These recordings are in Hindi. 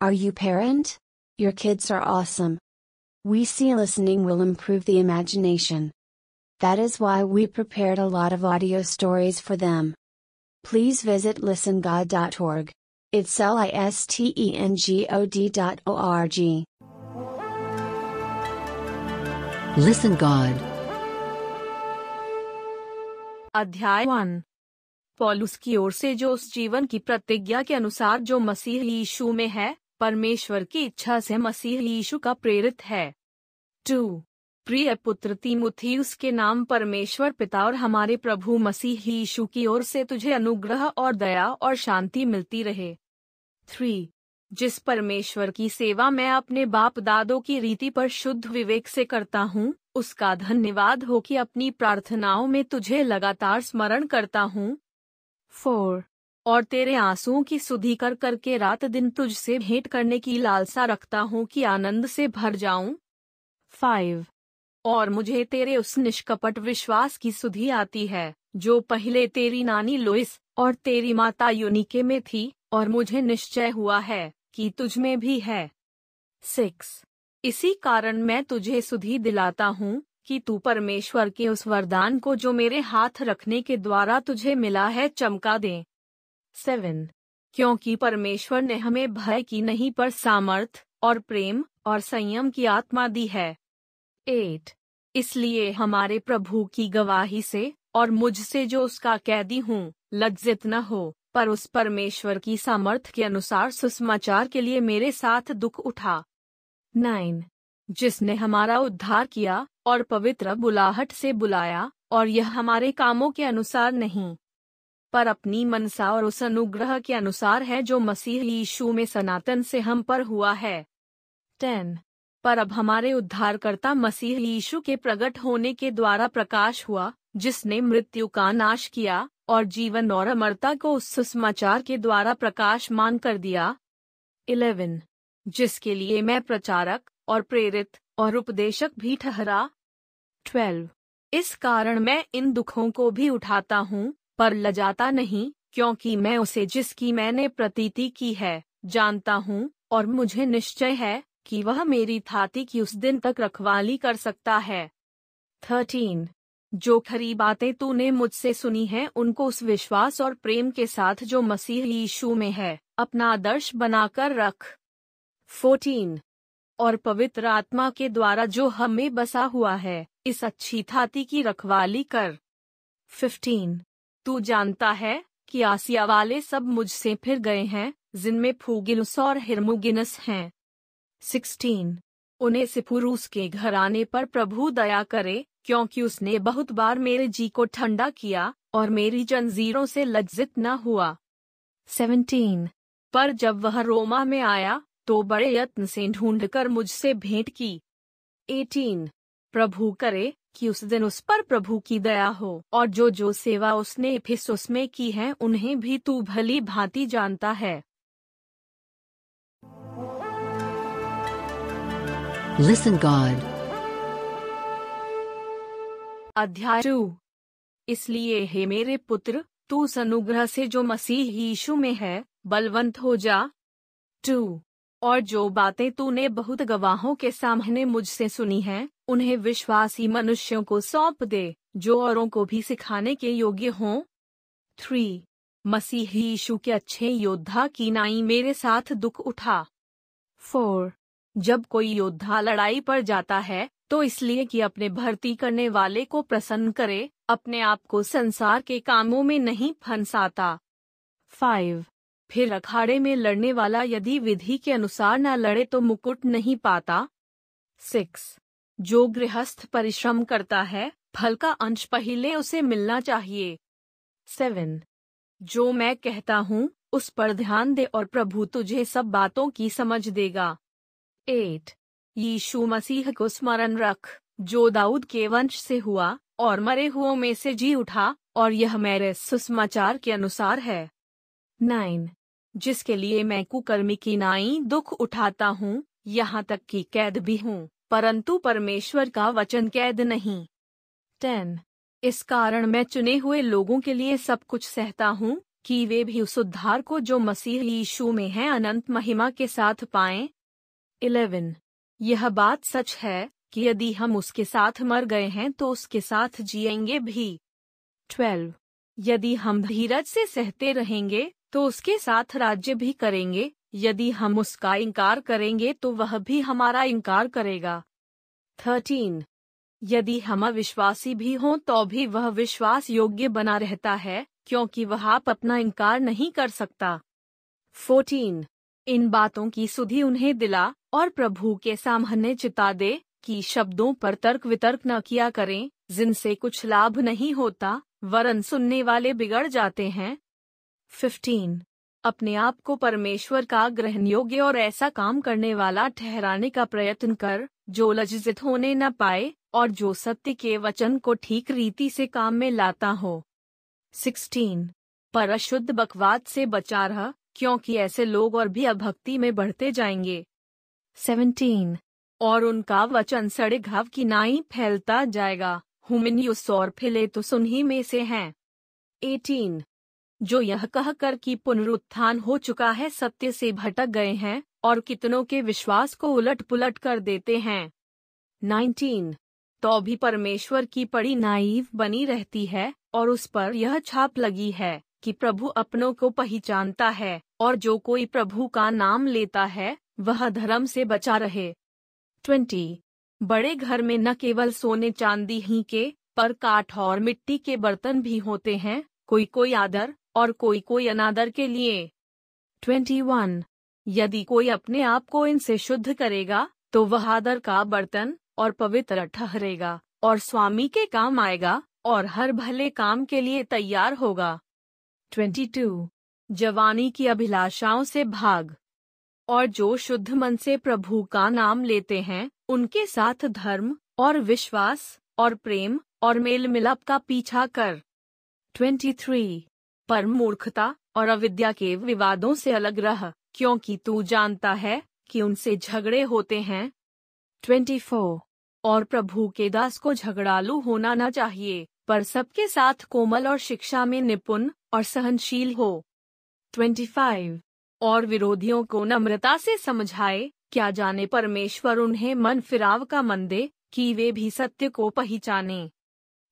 Are you parent? Your kids are awesome. We see listening will improve the imagination. That is why we prepared a lot of audio stories for them. Please visit listengod.org. It's L I S T E N G O D dot O R G. Listen God. अध्याय वन पॉलुस की ओर से जो उस जीवन की प्रतिज्ञा के अनुसार जो मसीह यीशु में है परमेश्वर की इच्छा से मसीह यीशु का प्रेरित है। टू। प्रिय पुत्र तीमुथियुस के नाम परमेश्वर पिता और हमारे प्रभु मसीह यीशु की ओर से तुझे अनुग्रह और दया और शांति मिलती रहे। थ्री। जिस परमेश्वर की सेवा मैं अपने बाप दादों की रीति पर शुद्ध विवेक से करता हूँ, उसका धन्यवाद हो कि अपनी प्रार्थनाओं में तुझे लगातार स्मरण करता हूँ। फोर। और तेरे आंसुओं की सुधी कर करके रात दिन तुझसे भेंट करने की लालसा रखता हूँ कि आनंद से भर जाऊँ। फाइव। और मुझे तेरे उस निष्कपट विश्वास की सुधी आती है, जो पहले तेरी नानी लोइस और तेरी माता यूनिके में थी, और मुझे निश्चय हुआ है कि तुझ में भी है। सिक्स। इसी कारण मैं तुझे सुधी दिलाता हूँ कि तू परमेश्वर के उस वरदान को जो मेरे हाथ रखने के द्वारा तुझे मिला है चमका दे। सेवन, क्योंकि परमेश्वर ने हमें भय की नहीं पर सामर्थ और प्रेम और संयम की आत्मा दी है। एट, इसलिए हमारे प्रभु की गवाही से और मुझसे जो उसका कैदी हूँ, लज्जित न हो, पर उस परमेश्वर की सामर्थ के अनुसार सुसमाचार के लिए मेरे साथ दुख उठा। नाइन, जिसने हमारा उद्धार किया और पवित्र बुलाहट से बुलाया और यह हमारे कामों के अनुसार नहीं पर अपनी मनसा और उस अनुग्रह के अनुसार है जो मसीह यीशु में सनातन से हम पर हुआ है। टेन। पर अब हमारे उद्धारकर्ता मसीह यीशु के प्रकट होने के द्वारा प्रकाश हुआ, जिसने मृत्यु का नाश किया, और जीवन और अमरता को उस सुसमाचार के द्वारा प्रकाशमान कर दिया। इलेवन। जिसके लिए मैं प्रचारक, और प्रेरित, और उपदेशक भी ठहरा। ट्वेल्व। इस कारण मैं इन दुखों को भी उठाता हूँ पर लजाता नहीं, क्योंकि मैं उसे जिसकी मैंने प्रतीति की है, जानता हूँ, और मुझे निश्चय है, कि वह मेरी थाती की उस दिन तक रखवाली कर सकता है। थर्टीन। जो खरी बातें तूने मुझसे सुनी हैं, उनको उस विश्वास और प्रेम के साथ जो मसीह यीशु में है, अपना आदर्श बनाकर रख। फोर्टीन। और पवित्र आत्मा के द्वारा जो हमें बसा हुआ है, इस अच्छी थाती की रखवाली कर। फिफ्टीन। तू जानता है कि आसिया वाले सब मुझसे फिर गए हैं, जिनमें फूगिलुस और हिरमुगिनस हैं। सिक्सटीन। उन्हें सिफुरूस के घर आने पर प्रभु दया करे, क्योंकि उसने बहुत बार मेरे जी को ठंडा किया, और मेरी जंजीरों से लज्जित न हुआ। सेवनटीन। पर जब वह रोमा में आया तो बड़े यत्न से ढूंढकर मुझसे भेंट की। एटीन। प्रभु करे कि उस दिन उस पर प्रभु की दया हो और जो जो सेवा उसने इफिसुस में की है उन्हें भी तू भली भांति जानता है। Listen God. अध्याय टू इसलिए हे मेरे पुत्र तू उस अनुग्रह से जो मसीह यीशु में है बलवंत हो जा। टू और जो बातें तूने बहुत गवाहों के सामने मुझसे सुनी हैं उन्हें विश्वासी मनुष्यों को सौंप दे, जो औरों को भी सिखाने के योग्य हों। थ्री, मसीह यीशु के अच्छे योद्धा की नाई मेरे साथ दुख उठा। फोर, जब कोई योद्धा लड़ाई पर जाता है तो इसलिए कि अपने भर्ती करने वाले को प्रसन्न करे, अपने आप को संसार के कामों में नहीं फंसाता। फाइव, फिर अखाड़े में लड़ने वाला यदि विधि के अनुसार न लड़े तो मुकुट नहीं पाता। सिक्स जो गृहस्थ परिश्रम करता है, फल का अंश पहले उसे मिलना चाहिए। सेवन। जो मैं कहता हूँ, उस पर ध्यान दे और प्रभु तुझे सब बातों की समझ देगा। एट। यीशु मसीह को स्मरण रख, जो दाऊद के वंश से हुआ, और मरे हुओं में से जी उठा, और यह मेरे सुसमाचार के अनुसार है। नाइन। जिसके लिए मैं कुकर्मी की नाई दुख उठाता हूँ, यहाँ तक कि कैद भी हूँ। परंतु परमेश्वर का वचन कैद नहीं टेन, इस कारण मैं चुने हुए लोगों के लिए सब कुछ सहता हूँ, कि वे भी उस उद्धार को जो मसीह यीशु में है अनंत महिमा के साथ पाएँ 11. यह बात सच है, कि यदि हम उसके साथ मर गए हैं तो उसके साथ जिएँगे भी 12. यदि हम धीरज से सहते रहेंगे तो उसके साथ राज्य भी करेंगे यदि हम उसका इनकार करेंगे तो वह भी हमारा इनकार करेगा 13. यदि हम अविश्वासी भी हों तो भी वह विश्वास योग्य बना रहता है, क्योंकि वह आप अपना इनकार नहीं कर सकता 14. इन बातों की सुधि उन्हें दिला और प्रभु के सामने चिता दे कि शब्दों पर तर्क वितर्क न किया करें, जिनसे कुछ लाभ नहीं होता, वरन सुनने वाले बिगड़ जाते हैं 15. अपने आप को परमेश्वर का ग्रहण योग्य और ऐसा काम करने वाला ठहराने का प्रयत्न कर, जो लज्जित होने न पाए, और जो सत्य के वचन को ठीक रीति से काम में लाता हो 16. पर अशुद्ध बकवाद से बचा रहा, क्योंकि ऐसे लोग और भी अभक्ति में बढ़ते जाएँगे 17. और उनका वचन सड़े घाव की नाई फैलता जाएगा हुमिन्यूस और फिले तो सुनही में से हैं 18. जो यह कहकर कि पुनरुत्थान हो चुका है सत्य से भटक गए हैं और कितनों के विश्वास को उलट पुलट कर देते हैं 19. तो भी परमेश्वर की पड़ी नाइव बनी रहती है और उस पर यह छाप लगी है कि प्रभु अपनों को पहचानता है और जो कोई प्रभु का नाम लेता है, वह धर्म से बचा रहे 20. बड़े घर में न केवल सोने चांदी ही के, पर काठ और मिट्टी के बर्तन भी होते हैं कोई कोई आदर और कोई कोई अनादर के लिए 21. यदि कोई अपने आप को इनसे शुद्ध करेगा तो वह आदर का बर्तन और पवित्र ठहरेगा, और स्वामी के काम आएगा, और हर भले काम के लिए तैयार होगा 22. जवानी की अभिलाषाओं से भाग और जो शुद्ध मन से प्रभु का नाम लेते हैं, उनके साथ धर्म और विश्वास और प्रेम और मेल मिलाप का पीछा कर 23. पर मूर्खता और अविद्या के विवादों से अलग रह, क्योंकि तू जानता है कि उनसे झगड़े होते हैं 24. और प्रभु के दास को झगड़ालू होना न चाहिए, पर सबके साथ कोमल और शिक्षा में निपुण और सहनशील हो 25. और विरोधियों को नम्रता से समझाए, क्या जाने परमेश्वर उन्हें मन फिराव का मन दे कि वे भी सत्य को पहचाने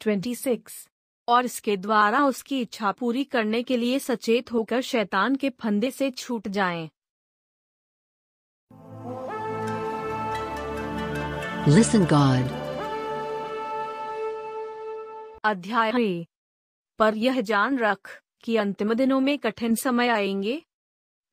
26. और इसके द्वारा उसकी इच्छा पूरी करने के लिए सचेत होकर शैतान के फंदे से छूट जाएँ। Listen God. अध्याय पर यह जान रख कि अंतिम दिनों में कठिन समय आएँगे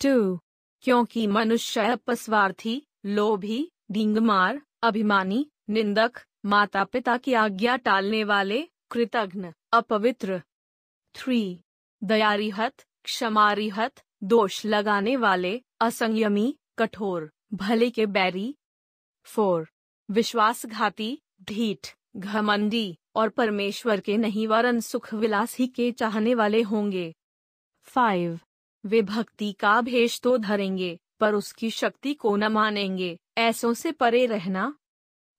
टू क्योंकि मनुष्य अपस्वार्थी लोभी डिंगमार अभिमानी निंदक माता पिता की आज्ञा टालने वाले कृतघ्न, अपवित्र। थ्री दयारिहत क्षमारिहत दोष लगाने वाले, असंयमी, कठोर, भले के बैरी। फोर विश्वासघाती, ढीठ, घमंडी और परमेश्वर के नहीं वरन सुख विलास ही के चाहने वाले होंगे। फाइव वे भक्ति का भेष तो धरेंगे, पर उसकी शक्ति को न मानेंगे, ऐसों से परे रहना।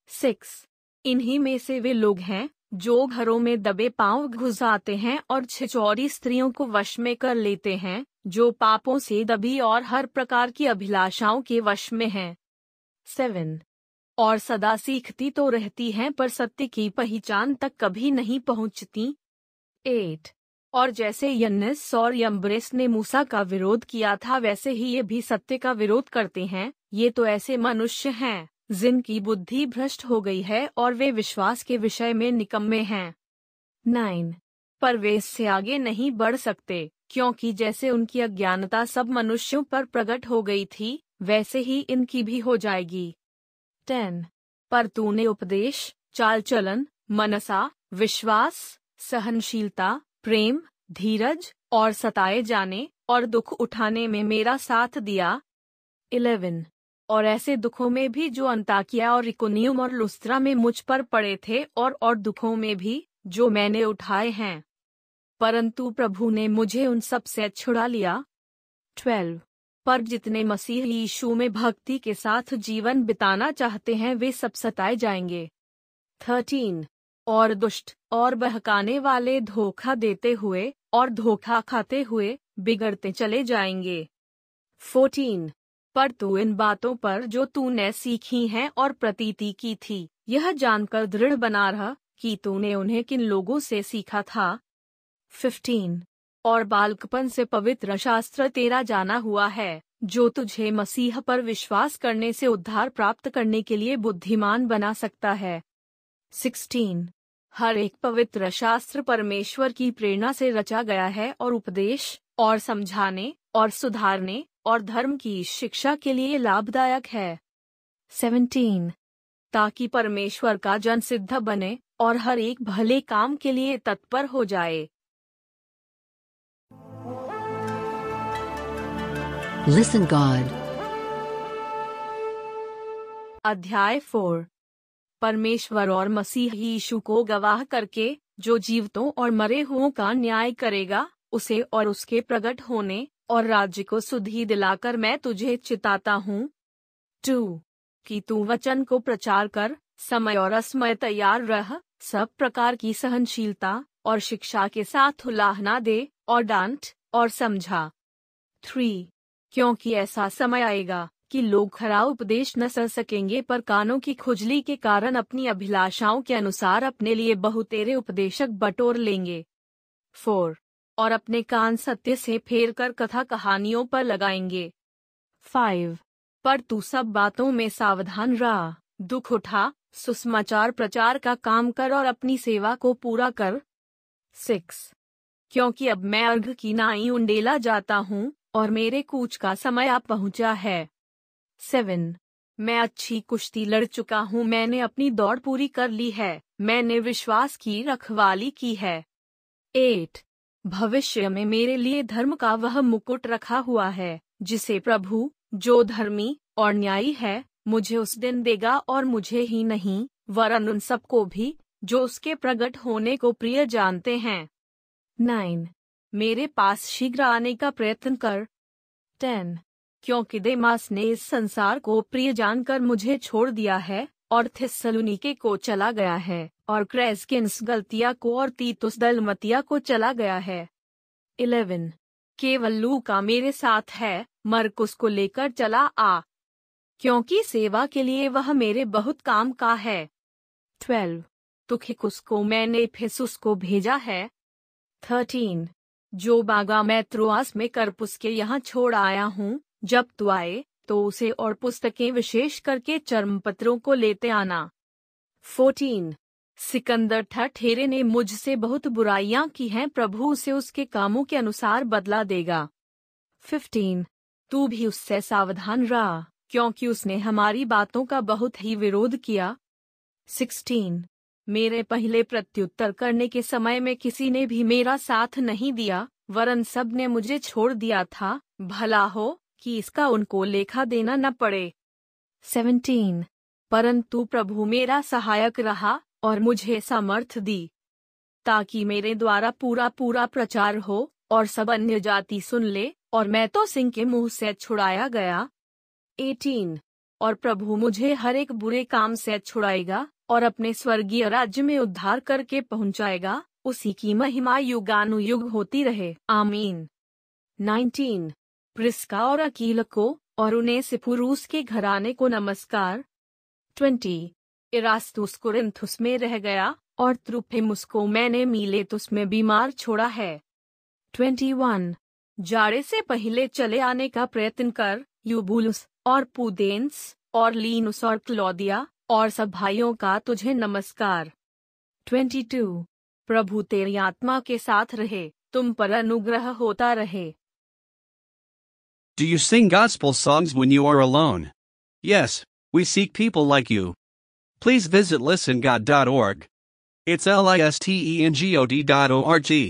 सिक्स इन्हीं में से वे लोग हैं जो घरों में दबे पाँव घुस आते हैं और छिचौरी स्त्रियों को वश में कर लेते हैं, जो पापों से दबी और हर प्रकार की अभिलाषाओं के वश में हैं। सेवन। और सदा सीखती तो रहती हैं, पर सत्य की पहचान तक कभी नहीं पहुँचती। एट। और जैसे यन्नस और यम्ब्रेस ने मूसा का विरोध किया था, वैसे ही ये भी सत्य का विरोध करते हैं, ये तो ऐसे मनुष्य हैं। जिनकी बुद्धि भ्रष्ट हो गई है और वे विश्वास के विषय में निकम्मे हैं। नाइन। पर वे इससे आगे नहीं बढ़ सकते, क्योंकि जैसे उनकी अज्ञानता सब मनुष्यों पर प्रकट हो गई थी, वैसे ही इनकी भी हो जाएगी। टेन। पर तूने उपदेश चाल चलन मनसा, विश्वास, सहनशीलता, प्रेम, धीरज और सताए जाने और दुख उठाने में मेरा साथ दिया। इलेवन। और ऐसे दुखों में भी जो अंताकिया और इकोनियम और लुस्त्रा में मुझ पर पड़े थे और और दुखों में भी, जो मैंने उठाए हैं। परंतु प्रभु ने मुझे उन सबसे छुड़ा लिया। ट्वेल्व पर जितने मसीह यीशु में भक्ति के साथ जीवन बिताना चाहते हैं, वे सब सताए जाएँगे। थर्टीन और दुष्ट और बहकाने वाले धोखा देते हुए और धोखा खाते हुए बिगड़ते चले जाएँगे। 14. पर तू इन बातों पर जो तूने सीखी हैं और प्रतीति की थी, यह जानकर दृढ़ बना रहा कि तूने उन्हें किन लोगों से सीखा था 15. और बालकपन से पवित्र शास्त्र तेरा जाना हुआ है, जो तुझे मसीह पर विश्वास करने से उद्धार प्राप्त करने के लिए बुद्धिमान बना सकता है 16. हर एक पवित्र शास्त्र परमेश्वर की प्रेरणा से रचा गया है और उपदेश और समझाने और सुधारने और धर्म की शिक्षा के लिए लाभदायक है 17. ताकि परमेश्वर का जन सिद्ध बने और हर एक भले काम के लिए तत्पर हो जाए Listen God. अध्याय फोर परमेश्वर और मसीह यीशु को गवाह करके जो जीवतों और मरे हुओं का न्याय करेगा उसे और उसके प्रकट होने और राज्य को सुधी दिलाकर मैं तुझे चिताता हूँ। टू, कि तू वचन को प्रचार कर, समय और असमय तैयार रह, सब प्रकार की सहनशीलता और शिक्षा के साथ उलाहना दे और डांट और समझा। थ्री, क्योंकि ऐसा समय आएगा कि लोग खरा उपदेश न सह सकेंगे पर कानों की खुजली के कारण अपनी अभिलाषाओं के अनुसार अपने लिए बहुतेरे उपदेशक बटोर लेंगे। फोर और अपने कान सत्य से फेर कर कथा कहानियों पर लगाएँगे। फाइव पर तू सब बातों में सावधान रहा। दुख उठा सुसमाचार प्रचार का काम कर और अपनी सेवा को पूरा कर। सिक्स क्योंकि अब मैं अर्घ की नाई उंडेला जाता हूँ और मेरे कूच का समय आप पहुँचा है। सेवन मैं अच्छी कुश्ती लड़ चुका हूँ। मैंने अपनी दौड़ पूरी कर ली है। मैंने विश्वास की, रखवाली की है। एट भविष्य में मेरे लिए धर्म का वह मुकुट रखा हुआ है, जिसे प्रभु, जो धर्मी और न्यायी है, मुझे उस दिन देगा और मुझे ही नहीं, वरन उन सबको भी, जो उसके प्रकट होने को प्रिय जानते हैं। नाइन मेरे पास शीघ्र आने का प्रयत्न कर। टेन क्योंकि देमास ने इस संसार को प्रिय जानकर मुझे छोड़ दिया है और थिसलुनिके को चला गया है, और क्रेस्किंस गलतिया को और तीतुस दलमतिया को चला गया है। इलेवन। केवल लू का मेरे साथ है, मरकुस को लेकर चला आ। क्योंकि सेवा के लिए वह मेरे बहुत काम का है। ट्वेल्व। तुखिकुस को मैंने फिसुस को भेजा है। थर्टीन। जो बागा मैं त्रुआस में करपुस के यहाँ छोड़ आया हूँ, जब तू आए तो उसे और पुस्तकें विशेष करके चर्म पत्रों को लेते आना। फोर्टीन, सिकंदर ठठेरे ने मुझसे बहुत बुराइयाँ की हैं, प्रभु उसे उसके कामों के अनुसार बदला देगा। फिफ्टीन, तू भी उससे सावधान रहा, क्योंकि उसने हमारी बातों का बहुत ही विरोध किया। सिक्सटीन, मेरे पहले प्रत्युत्तर करने के समय में किसी ने भी मेरा साथ नहीं दिया, वरन सबने मुझे छोड़ दिया था, भला हो। कि इसका उनको लेखा देना न पड़े। सेवनटीन परंतु प्रभु मेरा सहायक रहा और मुझे समर्थ दी ताकि मेरे द्वारा पूरा पूरा प्रचार हो और सब अन्य जाति सुन ले और मैं तो सिंह के मुँह से छुड़ाया गया। एटीन और प्रभु मुझे हर एक बुरे काम से छुड़ाएगा और अपने स्वर्गीय राज्य में उद्धार करके पहुंचाएगा उसी की महिमा युगानुयुग होती रहे। आमीन 19. प्रिस्का और अकील को, और उन्हें सिपुरूस के घराने को नमस्कार 20. इरास्तुस कुरिंथुस में रह गया, और त्रुफेमुस को मैंने मीलेतुस में बीमार छोड़ा है 21. जाड़े से पहले चले आने का प्रयत्न कर, यूबुलुस, और पुदेंस, और लीनुस और क्लौदिया, और सब भाइयों का तुझे नमस्कार 22. प्रभु तेरी आत्मा के साथ रहे, तुम पर अनुग्रह होता रहे Do you sing gospel songs when you are alone? Yes, we seek people like you. Please visit listengod.org. It's L I S T E N G O D dot O R G.